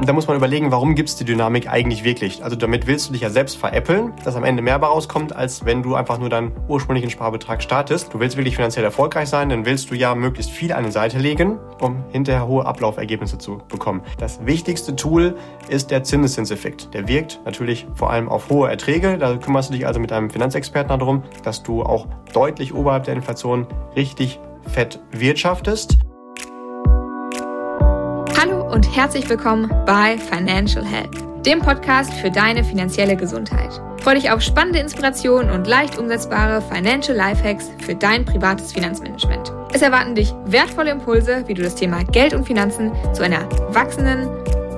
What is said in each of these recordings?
Und da muss man überlegen, warum gibt es die Dynamik eigentlich wirklich? Also damit willst du dich ja selbst veräppeln, dass am Ende mehr rauskommt, als wenn du einfach nur deinen ursprünglichen Sparbetrag startest. Du willst wirklich finanziell erfolgreich sein, dann willst du ja möglichst viel an die Seite legen, um hinterher hohe Ablaufergebnisse zu bekommen. Das wichtigste Tool ist der Zinseszinseffekt. Der wirkt natürlich vor allem auf hohe Erträge. Da kümmerst du dich also mit deinem Finanzexperten darum, dass du auch deutlich oberhalb der Inflation richtig fett wirtschaftest und herzlich willkommen bei Financial Health, dem Podcast für deine finanzielle Gesundheit. Freue dich auf spannende Inspirationen und leicht umsetzbare Financial Lifehacks für dein privates Finanzmanagement. Es erwarten dich wertvolle Impulse, wie du das Thema Geld und Finanzen zu einer wachsenden,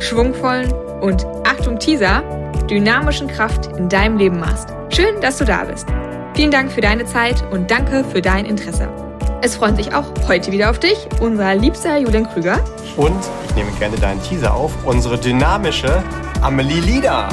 schwungvollen und Achtung Teaser, dynamischen Kraft in deinem Leben machst. Schön, dass du da bist. Vielen Dank für deine Zeit und danke für dein Interesse. Es freuen sich auch heute wieder auf dich, unser liebster Julian Krüger. Und ich nehme gerne deinen Teaser auf, unsere dynamische Amelie Lieder.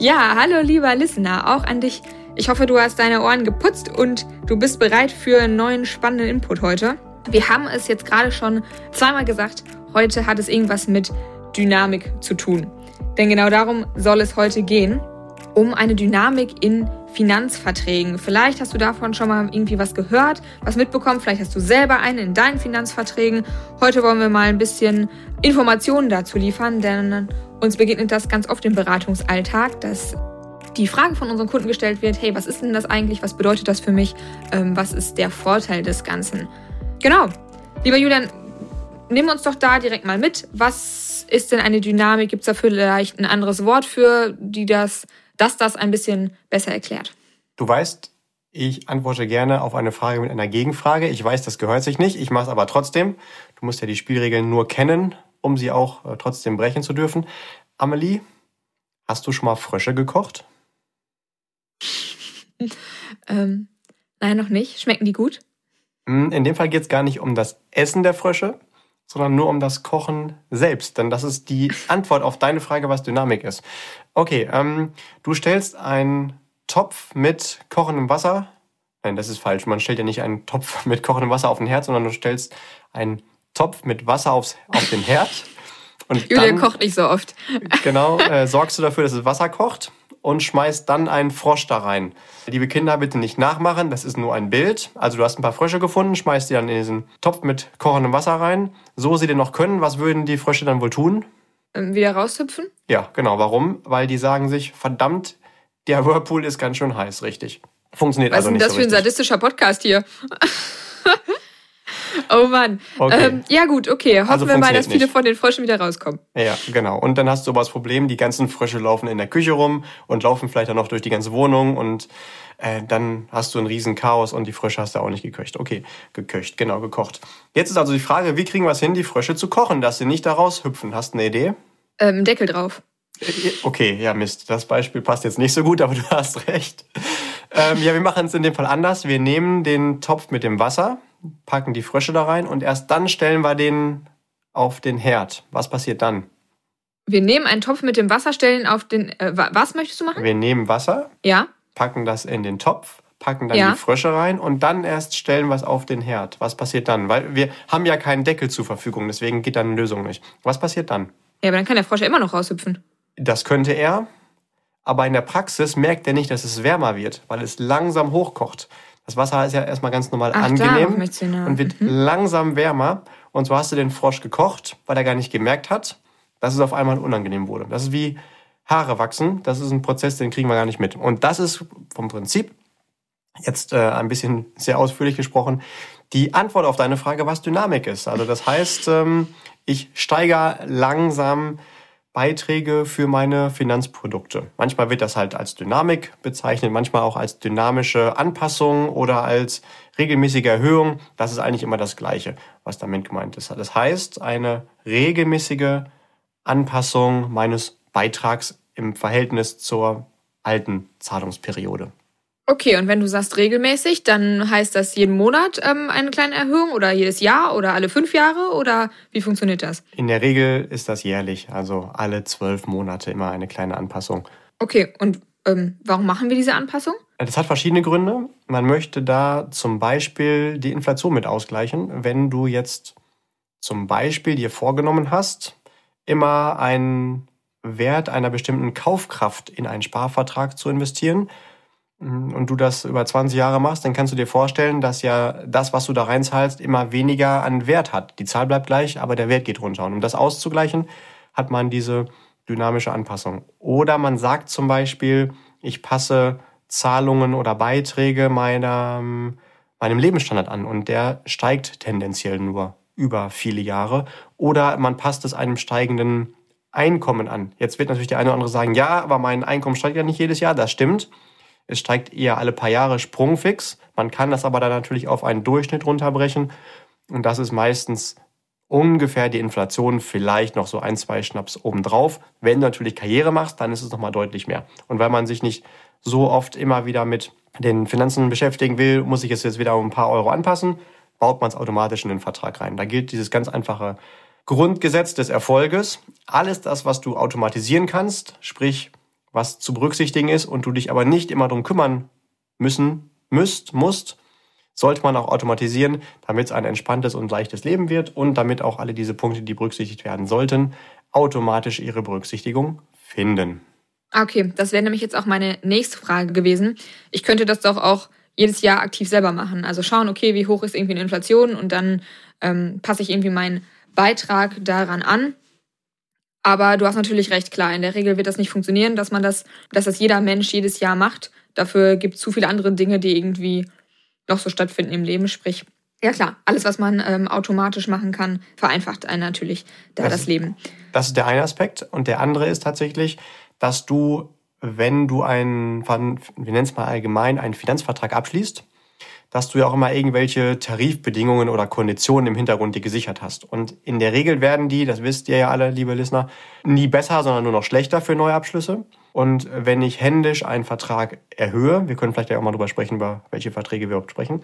Ja, hallo lieber Listener, auch an dich. Ich hoffe, du hast deine Ohren geputzt und du bist bereit für einen neuen spannenden Input heute. Wir haben es jetzt gerade schon zweimal gesagt, heute hat es irgendwas mit Dynamik zu tun. Denn genau darum soll es heute gehen, um eine Dynamik in Finanzverträgen. Vielleicht hast du davon schon mal irgendwie was gehört, was mitbekommen, vielleicht hast du selber einen in deinen Finanzverträgen. Heute wollen wir mal ein bisschen Informationen dazu liefern, denn uns begegnet das ganz oft im Beratungsalltag, dass die Frage von unseren Kunden gestellt wird, hey, was ist denn das eigentlich, was bedeutet das für mich, ähm, was ist der Vorteil des Ganzen? Genau. Lieber Julian, nimm uns doch da direkt mal mit. Was ist denn eine Dynamik? Gibt es da vielleicht ein anderes Wort für, die das, das das ein bisschen besser erklärt? Du weißt, ich antworte gerne auf eine Frage mit einer Gegenfrage. Ich weiß, das gehört sich nicht. Ich mache es aber trotzdem. Du musst ja die Spielregeln nur kennen, um sie auch äh, trotzdem brechen zu dürfen. Amelie, hast du schon mal Frösche gekocht? ähm, nein, noch nicht. Schmecken die gut? Hm, in dem Fall geht es gar nicht um das Essen der Frösche, sondern nur um das Kochen selbst. Denn das ist die Antwort auf deine Frage, was Dynamik ist. Okay, ähm, du stellst einen Topf mit kochendem Wasser. Nein, das ist falsch. Man stellt ja nicht einen Topf mit kochendem Wasser auf den Herd, sondern du stellst einen Topf mit Wasser aufs, auf den Herd. Und Julia dann, kocht nicht so oft. Genau, äh, sorgst du dafür, dass das Wasser kocht und schmeißt dann einen Frosch da rein. Liebe Kinder, bitte nicht nachmachen, das ist nur ein Bild. Also du hast ein paar Frösche gefunden, schmeißt die dann in diesen Topf mit kochendem Wasser rein. So sie denn noch können, was würden die Frösche dann wohl tun? Ähm, wieder raushüpfen? Ja, genau. Warum? Weil die sagen sich, verdammt, der Whirlpool ist ganz schön heiß, richtig. Funktioniert was also nicht so Was ist denn das für ein sadistischer Podcast hier? Oh Mann. Okay. Ähm, ja gut, okay. Hoffen also wir mal, dass viele nicht. von den Fröschen wieder rauskommen. Ja, genau. Und dann hast du aber das Problem, die ganzen Frösche laufen in der Küche rum und laufen vielleicht dann noch durch die ganze Wohnung und äh, dann hast du ein riesen Chaos und die Frösche hast du auch nicht geköcht. Okay, geköcht, genau, gekocht. Jetzt ist also die Frage, wie kriegen wir es hin, die Frösche zu kochen, dass sie nicht da raushüpfen? Hast du eine Idee? Ähm, Deckel drauf. Äh, okay, ja Mist, das Beispiel passt jetzt nicht so gut, aber du hast recht. Ähm, ja, wir machen es in dem Fall anders. Wir nehmen den Topf mit dem Wasser, packen die Frösche da rein und erst dann stellen wir den auf den Herd. Was passiert dann? Wir nehmen einen Topf mit dem Wasser, stellen auf den. Äh, was möchtest du machen? Wir nehmen Wasser, ja. packen das in den Topf, packen dann ja. die Frösche rein und dann erst stellen wir es auf den Herd. Was passiert dann? Weil wir haben ja keinen Deckel zur Verfügung, deswegen geht dann eine Lösung nicht. Was passiert dann? Ja, aber dann kann der Frosch ja immer noch raushüpfen. Das könnte er, aber in der Praxis merkt er nicht, dass es wärmer wird, weil es langsam hochkocht. Das Wasser ist ja erstmal ganz normal Ach, angenehm und wird mhm. langsam wärmer. Und so hast du den Frosch gekocht, weil er gar nicht gemerkt hat, dass es auf einmal unangenehm wurde. Das ist wie Haare wachsen. Das ist ein Prozess, den kriegen wir gar nicht mit. Und das ist vom Prinzip, jetzt äh, ein bisschen sehr ausführlich gesprochen, die Antwort auf deine Frage, was Dynamik ist. Also das heißt, ähm, ich steigere langsam Beiträge für meine Finanzprodukte. Manchmal wird das halt als Dynamik bezeichnet, manchmal auch als dynamische Anpassung oder als regelmäßige Erhöhung. Das ist eigentlich immer das Gleiche, was damit gemeint ist. Das heißt, eine regelmäßige Anpassung meines Beitrags im Verhältnis zur alten Zahlungsperiode. Okay, und wenn du sagst regelmäßig, dann heißt das jeden Monat ähm, eine kleine Erhöhung oder jedes Jahr oder alle fünf Jahre oder wie funktioniert das? In der Regel ist das jährlich, also alle zwölf Monate immer eine kleine Anpassung. Okay, und ähm, warum machen wir diese Anpassung? Das hat verschiedene Gründe. Man möchte da zum Beispiel die Inflation mit ausgleichen. Wenn du jetzt zum Beispiel dir vorgenommen hast, immer einen Wert einer bestimmten Kaufkraft in einen Sparvertrag zu investieren. Und du das über 20 Jahre machst, dann kannst du dir vorstellen, dass ja das, was du da reinzahlst, immer weniger an Wert hat. Die Zahl bleibt gleich, aber der Wert geht runter. Und um das auszugleichen, hat man diese dynamische Anpassung. Oder man sagt zum Beispiel, ich passe Zahlungen oder Beiträge meiner, meinem Lebensstandard an und der steigt tendenziell nur über viele Jahre. Oder man passt es einem steigenden Einkommen an. Jetzt wird natürlich der eine oder andere sagen, ja, aber mein Einkommen steigt ja nicht jedes Jahr. Das stimmt. Es steigt eher alle paar Jahre sprungfix. Man kann das aber dann natürlich auf einen Durchschnitt runterbrechen. Und das ist meistens ungefähr die Inflation, vielleicht noch so ein, zwei Schnaps obendrauf. Wenn du natürlich Karriere machst, dann ist es nochmal deutlich mehr. Und weil man sich nicht so oft immer wieder mit den Finanzen beschäftigen will, muss ich es jetzt wieder um ein paar Euro anpassen, baut man es automatisch in den Vertrag rein. Da gilt dieses ganz einfache Grundgesetz des Erfolges. Alles das, was du automatisieren kannst, sprich was zu berücksichtigen ist und du dich aber nicht immer darum kümmern müssen, müsst, musst, sollte man auch automatisieren, damit es ein entspanntes und leichtes Leben wird und damit auch alle diese Punkte, die berücksichtigt werden sollten, automatisch ihre Berücksichtigung finden. Okay, das wäre nämlich jetzt auch meine nächste Frage gewesen. Ich könnte das doch auch jedes Jahr aktiv selber machen. Also schauen, okay, wie hoch ist irgendwie eine Inflation und dann ähm, passe ich irgendwie meinen Beitrag daran an. Aber du hast natürlich recht, klar, in der Regel wird das nicht funktionieren, dass man das, dass das jeder Mensch jedes Jahr macht. Dafür gibt es zu viele andere Dinge, die irgendwie noch so stattfinden im Leben. Sprich, ja klar, alles, was man ähm, automatisch machen kann, vereinfacht einen natürlich da das, das Leben. Das ist der eine Aspekt. Und der andere ist tatsächlich, dass du, wenn du einen, wir nennen es mal allgemein, einen Finanzvertrag abschließt, dass du ja auch immer irgendwelche Tarifbedingungen oder Konditionen im Hintergrund dir gesichert hast. Und in der Regel werden die, das wisst ihr ja alle, liebe Listener, nie besser, sondern nur noch schlechter für Neuabschlüsse. Und wenn ich händisch einen Vertrag erhöhe, wir können vielleicht ja auch mal drüber sprechen, über welche Verträge wir überhaupt sprechen,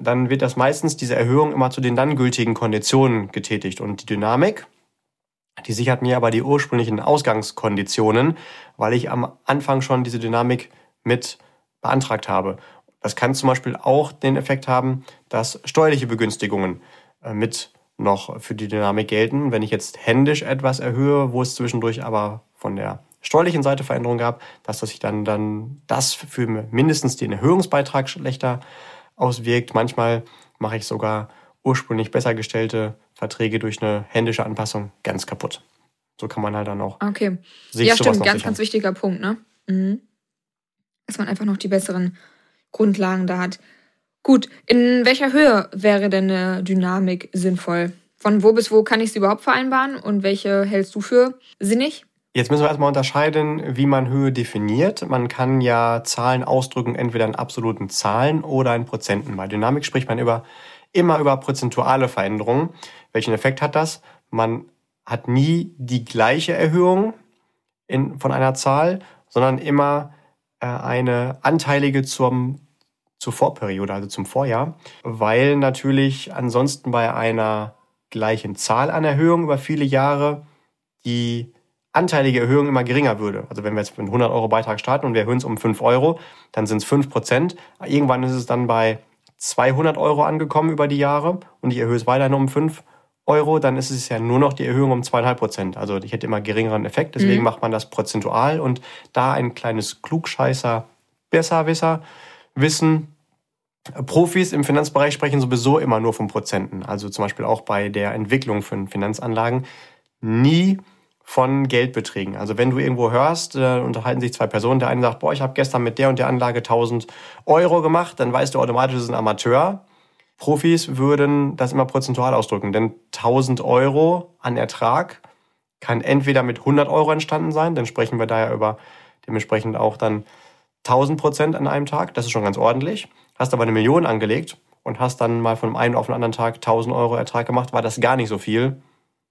dann wird das meistens diese Erhöhung immer zu den dann gültigen Konditionen getätigt. Und die Dynamik, die sichert mir aber die ursprünglichen Ausgangskonditionen, weil ich am Anfang schon diese Dynamik mit beantragt habe. Das kann zum Beispiel auch den Effekt haben, dass steuerliche Begünstigungen äh, mit noch für die Dynamik gelten. Wenn ich jetzt händisch etwas erhöhe, wo es zwischendurch aber von der steuerlichen Seite Veränderungen gab, dass das sich dann, dann das für mindestens den Erhöhungsbeitrag schlechter auswirkt. Manchmal mache ich sogar ursprünglich besser gestellte Verträge durch eine händische Anpassung ganz kaputt. So kann man halt dann auch. Okay. ja, stimmt, ganz, ganz wichtiger Punkt, ne? Mhm. Dass man einfach noch die besseren Grundlagen da hat. Gut, in welcher Höhe wäre denn eine Dynamik sinnvoll? Von wo bis wo kann ich sie überhaupt vereinbaren und welche hältst du für sinnig? Jetzt müssen wir erstmal unterscheiden, wie man Höhe definiert. Man kann ja Zahlen ausdrücken, entweder in absoluten Zahlen oder in Prozenten. Bei Dynamik spricht man über, immer über prozentuale Veränderungen. Welchen Effekt hat das? Man hat nie die gleiche Erhöhung in, von einer Zahl, sondern immer eine anteilige zum, zur Vorperiode, also zum Vorjahr, weil natürlich ansonsten bei einer gleichen Zahl an Erhöhungen über viele Jahre die anteilige Erhöhung immer geringer würde. Also wenn wir jetzt mit 100 Euro Beitrag starten und wir erhöhen es um 5 Euro, dann sind es 5 Prozent. Irgendwann ist es dann bei 200 Euro angekommen über die Jahre und ich erhöhe es weiterhin um 5 Euro, dann ist es ja nur noch die Erhöhung um zweieinhalb Prozent. Also ich hätte immer geringeren Effekt, deswegen mhm. macht man das prozentual und da ein kleines Klugscheißer, Besserwisser, Wissen. Profis im Finanzbereich sprechen sowieso immer nur von Prozenten. Also zum Beispiel auch bei der Entwicklung von Finanzanlagen nie von Geldbeträgen. Also wenn du irgendwo hörst, äh, unterhalten sich zwei Personen, der eine sagt, boah, ich habe gestern mit der und der Anlage 1000 Euro gemacht, dann weißt du automatisch, das ist ein Amateur. Profis würden das immer prozentual ausdrücken, denn 1000 Euro an Ertrag kann entweder mit 100 Euro entstanden sein, dann sprechen wir da ja über dementsprechend auch dann 1000 Prozent an einem Tag, das ist schon ganz ordentlich. Hast aber eine Million angelegt und hast dann mal von einem auf den anderen Tag 1000 Euro Ertrag gemacht, war das gar nicht so viel.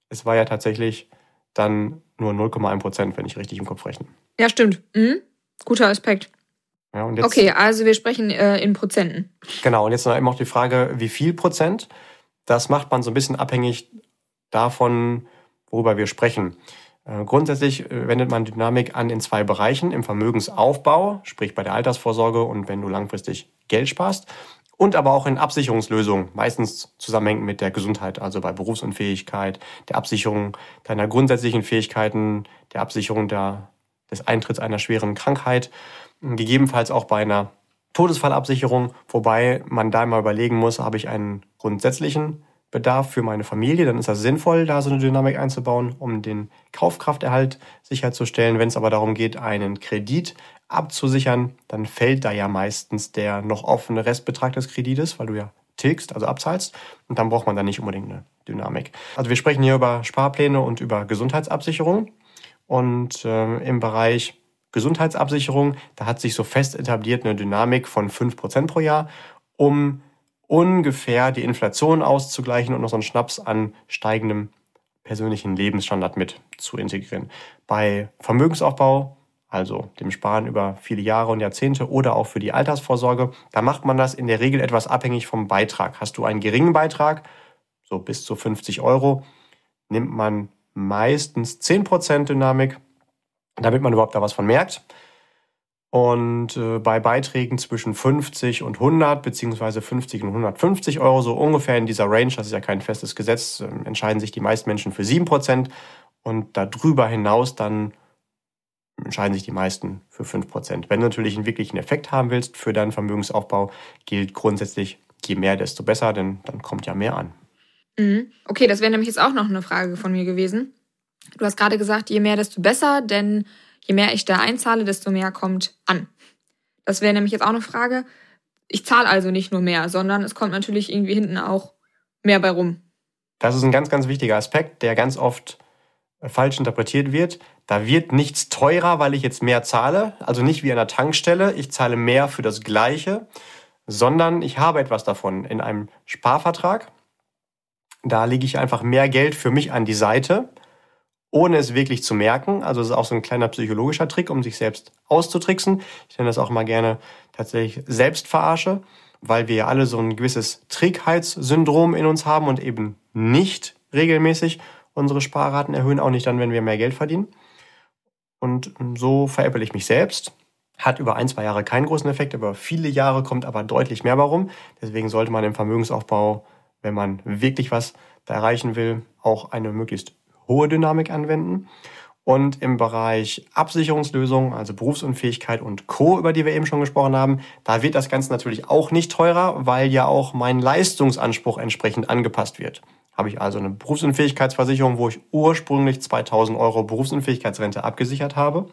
Es war ja tatsächlich dann nur 0,1 Prozent, wenn ich richtig im Kopf rechne. Ja, stimmt. Mhm. Guter Aspekt. Ja, jetzt, okay, also wir sprechen äh, in Prozenten. Genau, und jetzt noch eben auch die Frage, wie viel Prozent? Das macht man so ein bisschen abhängig davon, worüber wir sprechen. Äh, grundsätzlich äh, wendet man Dynamik an in zwei Bereichen, im Vermögensaufbau, sprich bei der Altersvorsorge und wenn du langfristig Geld sparst, und aber auch in Absicherungslösungen, meistens zusammenhängend mit der Gesundheit, also bei Berufsunfähigkeit, der Absicherung deiner grundsätzlichen Fähigkeiten, der Absicherung der, des Eintritts einer schweren Krankheit, gegebenenfalls auch bei einer Todesfallabsicherung, wobei man da immer überlegen muss, habe ich einen grundsätzlichen Bedarf für meine Familie, dann ist das sinnvoll, da so eine Dynamik einzubauen, um den Kaufkrafterhalt sicherzustellen. Wenn es aber darum geht, einen Kredit abzusichern, dann fällt da ja meistens der noch offene Restbetrag des Kredites, weil du ja tilgst, also abzahlst. Und dann braucht man da nicht unbedingt eine Dynamik. Also wir sprechen hier über Sparpläne und über Gesundheitsabsicherung. Und äh, im Bereich Gesundheitsabsicherung, da hat sich so fest etabliert eine Dynamik von 5% pro Jahr, um ungefähr die Inflation auszugleichen und noch so einen Schnaps an steigendem persönlichen Lebensstandard mit zu integrieren. Bei Vermögensaufbau, also dem Sparen über viele Jahre und Jahrzehnte oder auch für die Altersvorsorge, da macht man das in der Regel etwas abhängig vom Beitrag. Hast du einen geringen Beitrag, so bis zu 50 Euro, nimmt man meistens 10% Dynamik, damit man überhaupt da was von merkt. Und äh, bei Beiträgen zwischen 50 und 100 beziehungsweise 50 und 150 Euro, so ungefähr in dieser Range, das ist ja kein festes Gesetz, äh, entscheiden sich die meisten Menschen für 7% und darüber hinaus dann entscheiden sich die meisten für 5%. Wenn du natürlich einen wirklichen Effekt haben willst für deinen Vermögensaufbau, gilt grundsätzlich, je mehr, desto besser, denn dann kommt ja mehr an. Mhm. Okay, das wäre nämlich jetzt auch noch eine Frage von mir gewesen. Du hast gerade gesagt, je mehr, desto besser, denn je mehr ich da einzahle, desto mehr kommt an. Das wäre nämlich jetzt auch eine Frage. Ich zahle also nicht nur mehr, sondern es kommt natürlich irgendwie hinten auch mehr bei rum. Das ist ein ganz, ganz wichtiger Aspekt, der ganz oft äh, falsch interpretiert wird. Da wird nichts teurer, weil ich jetzt mehr zahle. Also nicht wie an der Tankstelle, ich zahle mehr für das Gleiche, sondern ich habe etwas davon in einem Sparvertrag. Da lege ich einfach mehr Geld für mich an die Seite ohne es wirklich zu merken. Also es ist auch so ein kleiner psychologischer Trick, um sich selbst auszutricksen. Ich nenne das auch mal gerne tatsächlich Selbstverarsche, weil wir ja alle so ein gewisses Trägheitssyndrom in uns haben und eben nicht regelmäßig unsere Sparraten erhöhen, auch nicht dann, wenn wir mehr Geld verdienen. Und so veräpple ich mich selbst. Hat über ein, zwei Jahre keinen großen Effekt, über viele Jahre kommt aber deutlich mehr warum. Deswegen sollte man im Vermögensaufbau, wenn man wirklich was erreichen will, auch eine möglichst hohe Dynamik anwenden. Und im Bereich Absicherungslösungen, also Berufsunfähigkeit und Co., über die wir eben schon gesprochen haben, da wird das Ganze natürlich auch nicht teurer, weil ja auch mein Leistungsanspruch entsprechend angepasst wird. Habe ich also eine Berufsunfähigkeitsversicherung, wo ich ursprünglich 2000 Euro Berufsunfähigkeitsrente abgesichert habe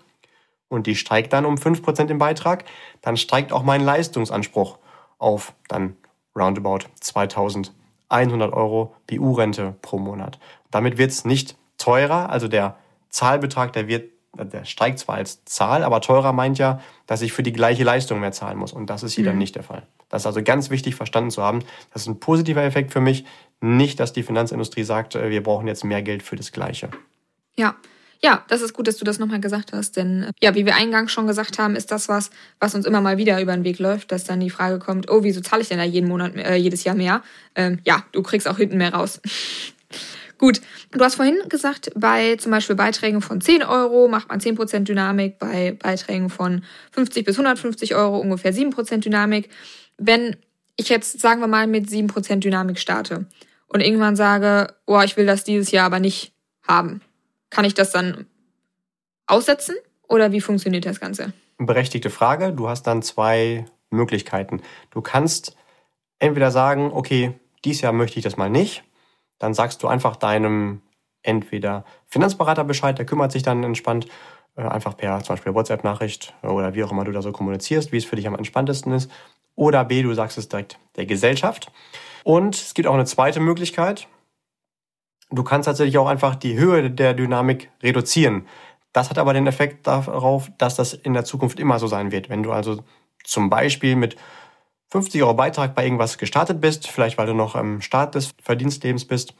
und die steigt dann um 5% im Beitrag, dann steigt auch mein Leistungsanspruch auf dann roundabout 2100 Euro BU-Rente pro Monat. Damit wird es nicht teurer, also der Zahlbetrag, der wird, der steigt zwar als Zahl, aber teurer meint ja, dass ich für die gleiche Leistung mehr zahlen muss. Und das ist hier mhm. dann nicht der Fall. Das ist also ganz wichtig verstanden zu haben. Das ist ein positiver Effekt für mich. Nicht, dass die Finanzindustrie sagt, äh, wir brauchen jetzt mehr Geld für das Gleiche. Ja. Ja, das ist gut, dass du das nochmal gesagt hast, denn ja, wie wir eingangs schon gesagt haben, ist das was, was uns immer mal wieder über den Weg läuft, dass dann die Frage kommt, oh, wieso zahle ich denn da jeden Monat, äh, jedes Jahr mehr? Ähm, ja, du kriegst auch hinten mehr raus. Gut, du hast vorhin gesagt, bei zum Beispiel Beiträgen von 10 Euro macht man 10% Dynamik, bei Beiträgen von 50 bis 150 Euro ungefähr 7% Dynamik. Wenn ich jetzt, sagen wir mal, mit 7% Dynamik starte und irgendwann sage, oh, ich will das dieses Jahr aber nicht haben, kann ich das dann aussetzen oder wie funktioniert das Ganze? Berechtigte Frage. Du hast dann zwei Möglichkeiten. Du kannst entweder sagen, okay, dieses Jahr möchte ich das mal nicht dann sagst du einfach deinem entweder Finanzberater Bescheid, der kümmert sich dann entspannt, äh, einfach per zum Beispiel WhatsApp-Nachricht oder wie auch immer du da so kommunizierst, wie es für dich am entspanntesten ist. Oder B, du sagst es direkt der Gesellschaft. Und es gibt auch eine zweite Möglichkeit. Du kannst tatsächlich auch einfach die Höhe der Dynamik reduzieren. Das hat aber den Effekt darauf, dass das in der Zukunft immer so sein wird. Wenn du also zum Beispiel mit 50 Euro Beitrag bei irgendwas gestartet bist, vielleicht weil du noch am Start des Verdienstlebens bist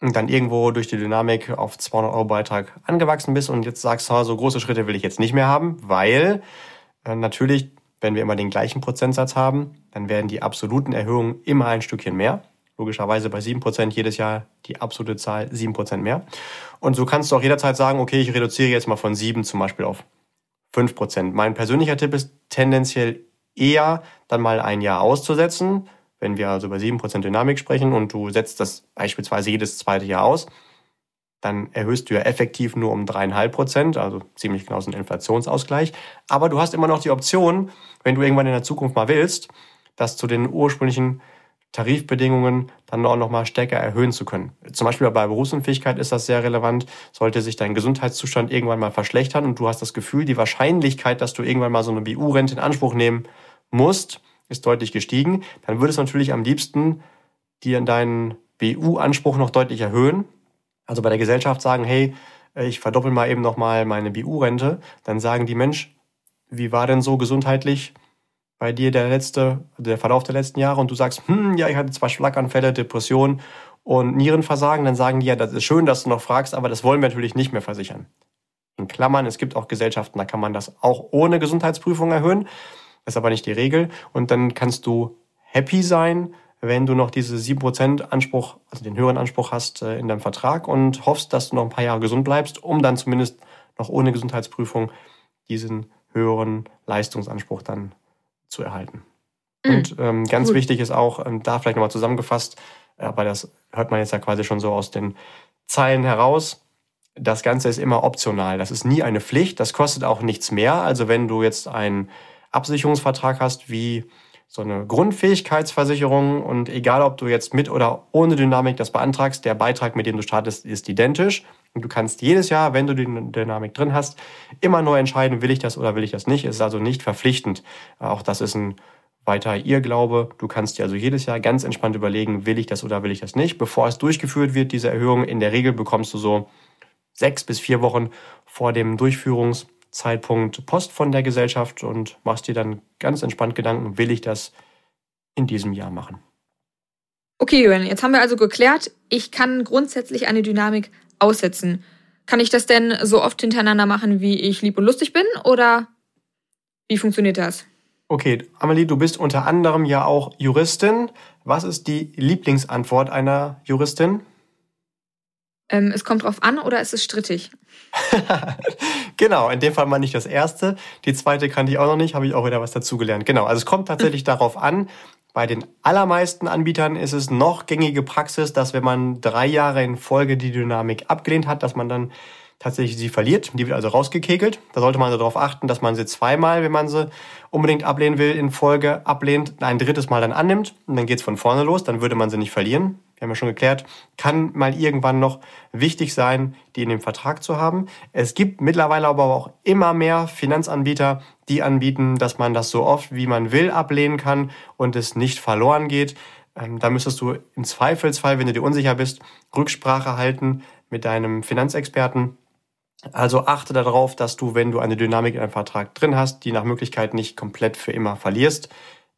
und dann irgendwo durch die Dynamik auf 200 Euro Beitrag angewachsen bist und jetzt sagst, so große Schritte will ich jetzt nicht mehr haben, weil äh, natürlich wenn wir immer den gleichen Prozentsatz haben, dann werden die absoluten Erhöhungen immer ein Stückchen mehr. Logischerweise bei 7% jedes Jahr die absolute Zahl 7% mehr. Und so kannst du auch jederzeit sagen, okay, ich reduziere jetzt mal von 7 zum Beispiel auf 5%. Mein persönlicher Tipp ist tendenziell eher dann mal ein Jahr auszusetzen, wenn wir also über 7% Dynamik sprechen und du setzt das beispielsweise jedes zweite Jahr aus, dann erhöhst du ja effektiv nur um dreieinhalb Prozent, also ziemlich genau so ein Inflationsausgleich. Aber du hast immer noch die Option, wenn du irgendwann in der Zukunft mal willst, das zu den ursprünglichen Tarifbedingungen dann auch noch mal stärker erhöhen zu können. Zum Beispiel bei Berufsunfähigkeit ist das sehr relevant. Sollte sich dein Gesundheitszustand irgendwann mal verschlechtern und du hast das Gefühl, die Wahrscheinlichkeit, dass du irgendwann mal so eine BU-Rente in Anspruch nehmen musst, ist deutlich gestiegen, dann würdest du natürlich am liebsten dir deinen BU-Anspruch noch deutlich erhöhen. Also bei der Gesellschaft sagen, hey, ich verdoppel mal eben noch mal meine BU-Rente. Dann sagen die Mensch, wie war denn so gesundheitlich bei dir der letzte, der Verlauf der letzten Jahre und du sagst, hm, ja, ich hatte zwar Schlaganfälle, Depressionen und Nierenversagen, dann sagen die ja, das ist schön, dass du noch fragst, aber das wollen wir natürlich nicht mehr versichern. In Klammern, es gibt auch Gesellschaften, da kann man das auch ohne Gesundheitsprüfung erhöhen. Das ist aber nicht die Regel. Und dann kannst du happy sein, wenn du noch diese 7% Anspruch, also den höheren Anspruch hast äh, in deinem Vertrag und hoffst, dass du noch ein paar Jahre gesund bleibst, um dann zumindest noch ohne Gesundheitsprüfung diesen höheren Leistungsanspruch dann zu erhalten. Mhm. Und ähm, ganz Gut. wichtig ist auch, ähm, da vielleicht nochmal zusammengefasst, aber das hört man jetzt ja quasi schon so aus den Zeilen heraus. Das Ganze ist immer optional. Das ist nie eine Pflicht. Das kostet auch nichts mehr. Also wenn du jetzt einen Absicherungsvertrag hast, wie so eine Grundfähigkeitsversicherung und egal, ob du jetzt mit oder ohne Dynamik das beantragst, der Beitrag, mit dem du startest, ist identisch. Und du kannst jedes Jahr, wenn du die Dynamik drin hast, immer neu entscheiden, will ich das oder will ich das nicht. Es ist also nicht verpflichtend. Auch das ist ein weiter Irrglaube. Du kannst dir also jedes Jahr ganz entspannt überlegen, will ich das oder will ich das nicht. Bevor es durchgeführt wird, diese Erhöhung, in der Regel bekommst du so sechs bis vier Wochen vor dem Durchführungszeitpunkt Post von der Gesellschaft und machst dir dann ganz entspannt Gedanken, will ich das in diesem Jahr machen. Okay, Jürgen, jetzt haben wir also geklärt, ich kann grundsätzlich eine Dynamik aussetzen. Kann ich das denn so oft hintereinander machen, wie ich lieb und lustig bin? Oder wie funktioniert das? Okay, Amelie, du bist unter anderem ja auch Juristin. Was ist die Lieblingsantwort einer Juristin? Ähm, es kommt drauf an oder ist es strittig? genau, in dem Fall mal nicht das erste. Die zweite kannte ich auch noch nicht, habe ich auch wieder was dazugelernt. Genau, also es kommt tatsächlich darauf an, bei den allermeisten Anbietern ist es noch gängige Praxis, dass wenn man drei Jahre in Folge die Dynamik abgelehnt hat, dass man dann tatsächlich sie verliert. Die wird also rausgekegelt. Da sollte man also darauf achten, dass man sie zweimal, wenn man sie unbedingt ablehnen will, in Folge ablehnt, ein drittes Mal dann annimmt und dann geht's von vorne los. Dann würde man sie nicht verlieren wir haben ja schon geklärt, kann mal irgendwann noch wichtig sein, die in dem Vertrag zu haben. Es gibt mittlerweile aber auch immer mehr Finanzanbieter, die anbieten, dass man das so oft wie man will ablehnen kann und es nicht verloren geht. Ähm, da müsstest du im Zweifelsfall, wenn du dir unsicher bist, Rücksprache halten mit deinem Finanzexperten. Also achte darauf, dass du, wenn du eine Dynamik in einem Vertrag drin hast, die nach Möglichkeit nicht komplett für immer verlierst.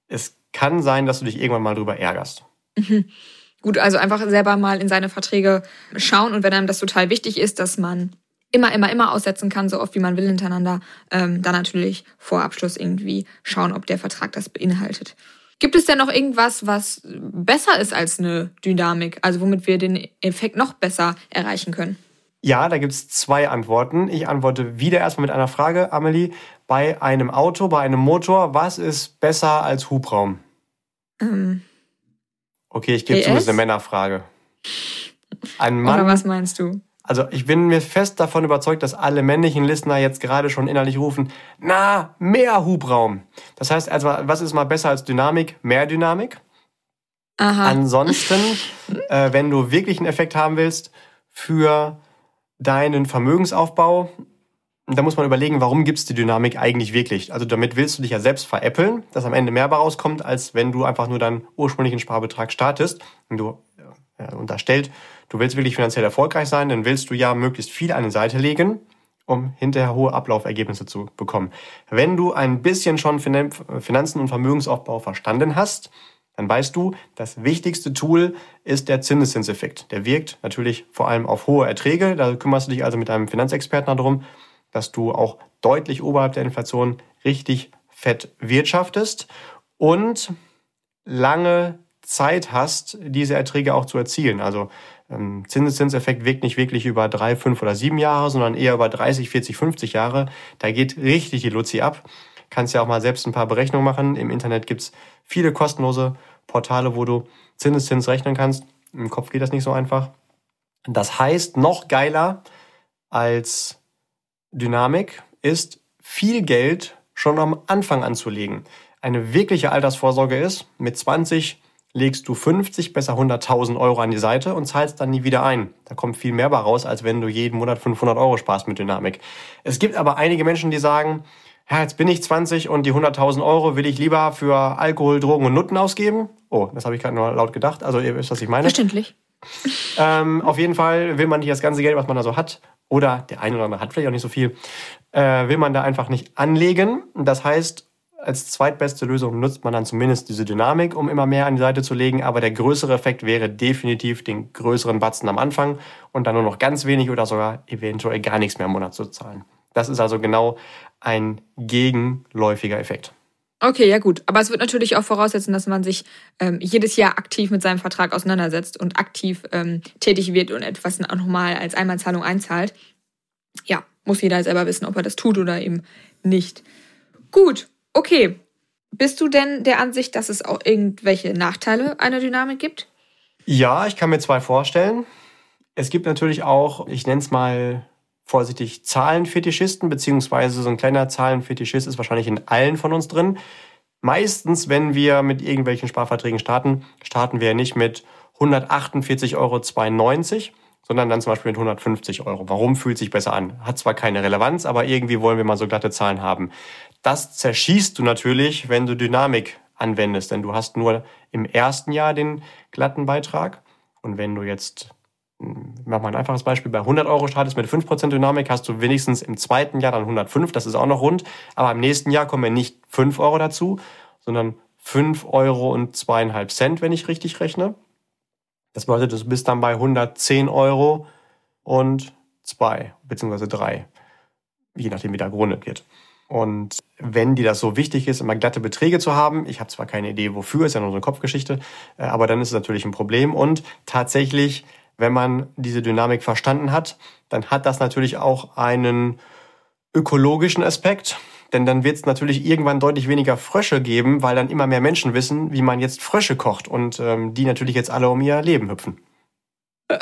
Es kann sein, dass du dich irgendwann mal darüber ärgerst. Mhm. Gut, also einfach selber mal in seine Verträge schauen und wenn einem das total wichtig ist, dass man immer, immer, immer aussetzen kann, so oft wie man will hintereinander, ähm, dann natürlich vor Abschluss irgendwie schauen, ob der Vertrag das beinhaltet. Gibt es denn noch irgendwas, was besser ist als eine Dynamik, also womit wir den Effekt noch besser erreichen können? Ja, da gibt es zwei Antworten. Ich antworte wieder erstmal mit einer Frage, Amelie. Bei einem Auto, bei einem Motor, was ist besser als Hubraum? Ähm, Okay, ich gebe zu, das ist eine Männerfrage. Ein Mann. Oder was meinst du? Also ich bin mir fest davon überzeugt, dass alle männlichen Listener jetzt gerade schon innerlich rufen, na, mehr Hubraum. Das heißt also, was ist mal besser als Dynamik? Mehr Dynamik. Aha. Ansonsten, äh, wenn du wirklich einen Effekt haben willst für deinen Vermögensaufbau, da muss man überlegen, warum gibt's die Dynamik eigentlich wirklich? Also damit willst du dich ja selbst veräppeln, dass am Ende mehr rauskommt, als wenn du einfach nur deinen ursprünglichen Sparbetrag startest und du äh, unterstellt, du willst wirklich finanziell erfolgreich sein, dann willst du ja möglichst viel an die Seite legen, um hinterher hohe Ablaufergebnisse zu bekommen. Wenn du ein bisschen schon Finanzen und Vermögensaufbau verstanden hast, dann weißt du, das wichtigste Tool ist der Zinseszinseffekt. Der wirkt natürlich vor allem auf hohe Erträge. Da kümmerst du dich also mit einem Finanzexperten darum dass du auch deutlich oberhalb der Inflation richtig fett wirtschaftest und lange Zeit hast, diese Erträge auch zu erzielen. Also ähm, Zinseszinseffekt wirkt nicht wirklich über drei, fünf oder sieben Jahre, sondern eher über 30, 40, 50 Jahre. Da geht richtig die Luzi ab. Kannst ja auch mal selbst ein paar Berechnungen machen. Im Internet gibt's viele kostenlose Portale, wo du Zinseszins rechnen kannst. Im Kopf geht das nicht so einfach. Das heißt, noch geiler als Dynamik ist viel Geld schon am Anfang anzulegen. Eine wirkliche Altersvorsorge ist, mit 20 legst du 50, besser 100.000 Euro an die Seite und zahlst dann nie wieder ein. Da kommt viel mehr bei raus, als wenn du jeden Monat 500 Euro sparst mit Dynamik. Es gibt aber einige Menschen, die sagen, ja, jetzt bin ich 20 und die 100.000 Euro will ich lieber für Alkohol, Drogen und Nutten ausgeben. Oh, das habe ich gerade nur laut gedacht. Also ihr wisst, was ich meine. Verständlich. Ähm, auf jeden Fall will man nicht das ganze Geld, was man da so hat, oder der eine oder andere hat vielleicht auch nicht so viel, äh, will man da einfach nicht anlegen. Das heißt, als zweitbeste Lösung nutzt man dann zumindest diese Dynamik, um immer mehr an die Seite zu legen. Aber der größere Effekt wäre definitiv den größeren Batzen am Anfang und dann nur noch ganz wenig oder sogar eventuell gar nichts mehr im Monat zu zahlen. Das ist also genau ein gegenläufiger Effekt. Okay, ja gut. Aber es wird natürlich auch voraussetzen, dass man sich ähm, jedes Jahr aktiv mit seinem Vertrag auseinandersetzt und aktiv ähm, tätig wird und etwas nochmal als Einmalzahlung einzahlt. Ja, muss jeder selber wissen, ob er das tut oder eben nicht. Gut, Okay. Bist du denn der Ansicht, dass es auch irgendwelche Nachteile einer Dynamik gibt? Ja, ich kann mir zwei vorstellen. Es gibt natürlich auch, ich nenne es mal vorsichtig, Zahlenfetischisten, beziehungsweise so ein kleiner Zahlenfetischist ist wahrscheinlich in allen von uns drin. Meistens, wenn wir mit irgendwelchen Sparverträgen starten, starten wir nicht mit 148,92 Euro, sondern dann zum Beispiel mit 150 Euro. Warum fühlt sich besser an? Hat zwar keine Relevanz, aber irgendwie wollen wir mal so glatte Zahlen haben. Das zerschießt du natürlich, wenn du Dynamik anwendest, denn du hast nur im ersten Jahr den glatten Beitrag. Und wenn du jetzt, hm, mach mal ein einfaches Beispiel, bei 100 Euro startest mit 5% Dynamik, hast du wenigstens im zweiten Jahr dann 105, das ist auch noch rund. Aber im nächsten Jahr kommen ja nicht 5 Euro dazu, sondern 5 Euro und zweieinhalb Cent, wenn ich richtig rechne. Das bedeutet, du bist dann bei 110 Euro und zwei, beziehungsweise drei, je nachdem, wie da gerundet wird. Und wenn dir das so wichtig ist, immer glatte Beträge zu haben, ich habe zwar keine Idee wofür, ist ja nur so eine Kopfgeschichte, äh, aber dann ist es natürlich ein Problem. Und tatsächlich, wenn man diese Dynamik verstanden hat, dann hat das natürlich auch einen ökologischen Aspekt. Denn dann wird es natürlich irgendwann deutlich weniger Frösche geben, weil dann immer mehr Menschen wissen, wie man jetzt Frösche kocht und ähm, die natürlich jetzt alle um ihr Leben hüpfen.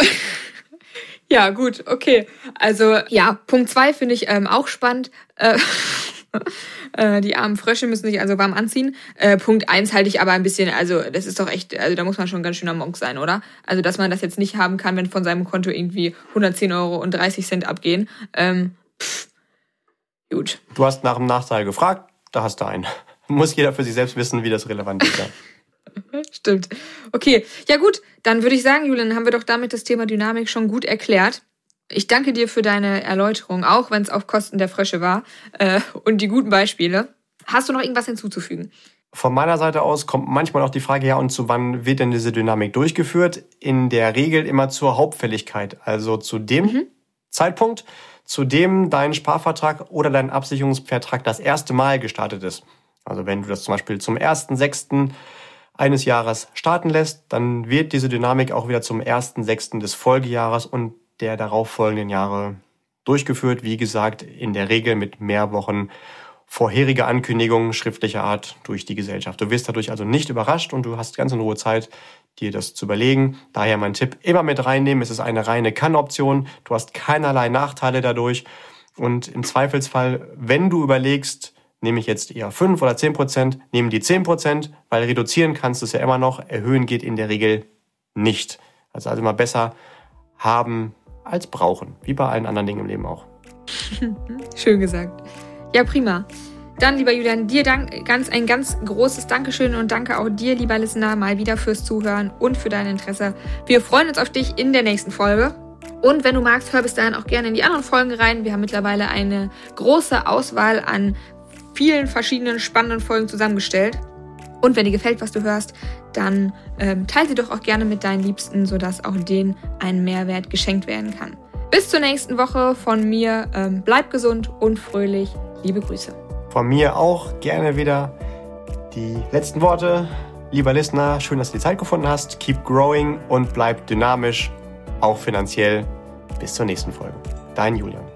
Ja, gut, okay. Also ja, Punkt zwei finde ich ähm, auch spannend. Äh, Äh, die armen Frösche müssen sich also warm anziehen. Äh, Punkt eins halte ich aber ein bisschen, also das ist doch echt, also da muss man schon ganz schöner Monk sein, oder? Also dass man das jetzt nicht haben kann, wenn von seinem Konto irgendwie 110 Euro und 30 Cent abgehen. Ähm, pff, gut. Du hast nach dem Nachteil gefragt, da hast du einen. Muss jeder für sich selbst wissen, wie das relevant ist. Stimmt. Okay, ja gut, dann würde ich sagen, Julian, haben wir doch damit das Thema Dynamik schon gut erklärt. Ich danke dir für deine Erläuterung, auch wenn es auf Kosten der Frösche war äh, und die guten Beispiele. Hast du noch irgendwas hinzuzufügen? Von meiner Seite aus kommt manchmal auch die Frage, ja, und zu wann wird denn diese Dynamik durchgeführt? In der Regel immer zur Hauptfälligkeit, also zu dem mhm. Zeitpunkt, zu dem dein Sparvertrag oder dein Absicherungsvertrag das erste Mal gestartet ist. Also wenn du das zum Beispiel zum 1.6. eines Jahres starten lässt, dann wird diese Dynamik auch wieder zum 1.6. des Folgejahres und der darauffolgenden Jahre durchgeführt. Wie gesagt, in der Regel mit mehr Wochen vorherige Ankündigungen schriftlicher Art durch die Gesellschaft. Du wirst dadurch also nicht überrascht und du hast ganz in Ruhe Zeit, dir das zu überlegen. Daher mein Tipp, immer mit reinnehmen. Es ist eine reine Kann-Option. Du hast keinerlei Nachteile dadurch. Und im Zweifelsfall, wenn du überlegst, nehme ich jetzt eher 5 oder 10 Prozent, nehmen die 10 Prozent, weil reduzieren kannst du es ja immer noch. Erhöhen geht in der Regel nicht. Also, also immer besser haben, als brauchen, wie bei allen anderen Dingen im Leben auch. Schön gesagt. Ja, prima. Dann, lieber Julian, dir dank, ganz, ein ganz großes Dankeschön und danke auch dir, lieber Listener, mal wieder fürs Zuhören und für dein Interesse. Wir freuen uns auf dich in der nächsten Folge. Und wenn du magst, hör bis dahin auch gerne in die anderen Folgen rein. Wir haben mittlerweile eine große Auswahl an vielen verschiedenen spannenden Folgen zusammengestellt. Und wenn dir gefällt, was du hörst, dann ähm, teile sie doch auch gerne mit deinen Liebsten, sodass auch denen ein Mehrwert geschenkt werden kann. Bis zur nächsten Woche von mir. Ähm, bleib gesund und fröhlich. Liebe Grüße. von mir auch gerne wieder die letzten Worte. Lieber Listener, schön, dass du die Zeit gefunden hast. Keep growing und bleib dynamisch, auch finanziell. Bis zur nächsten Folge. Dein Julian.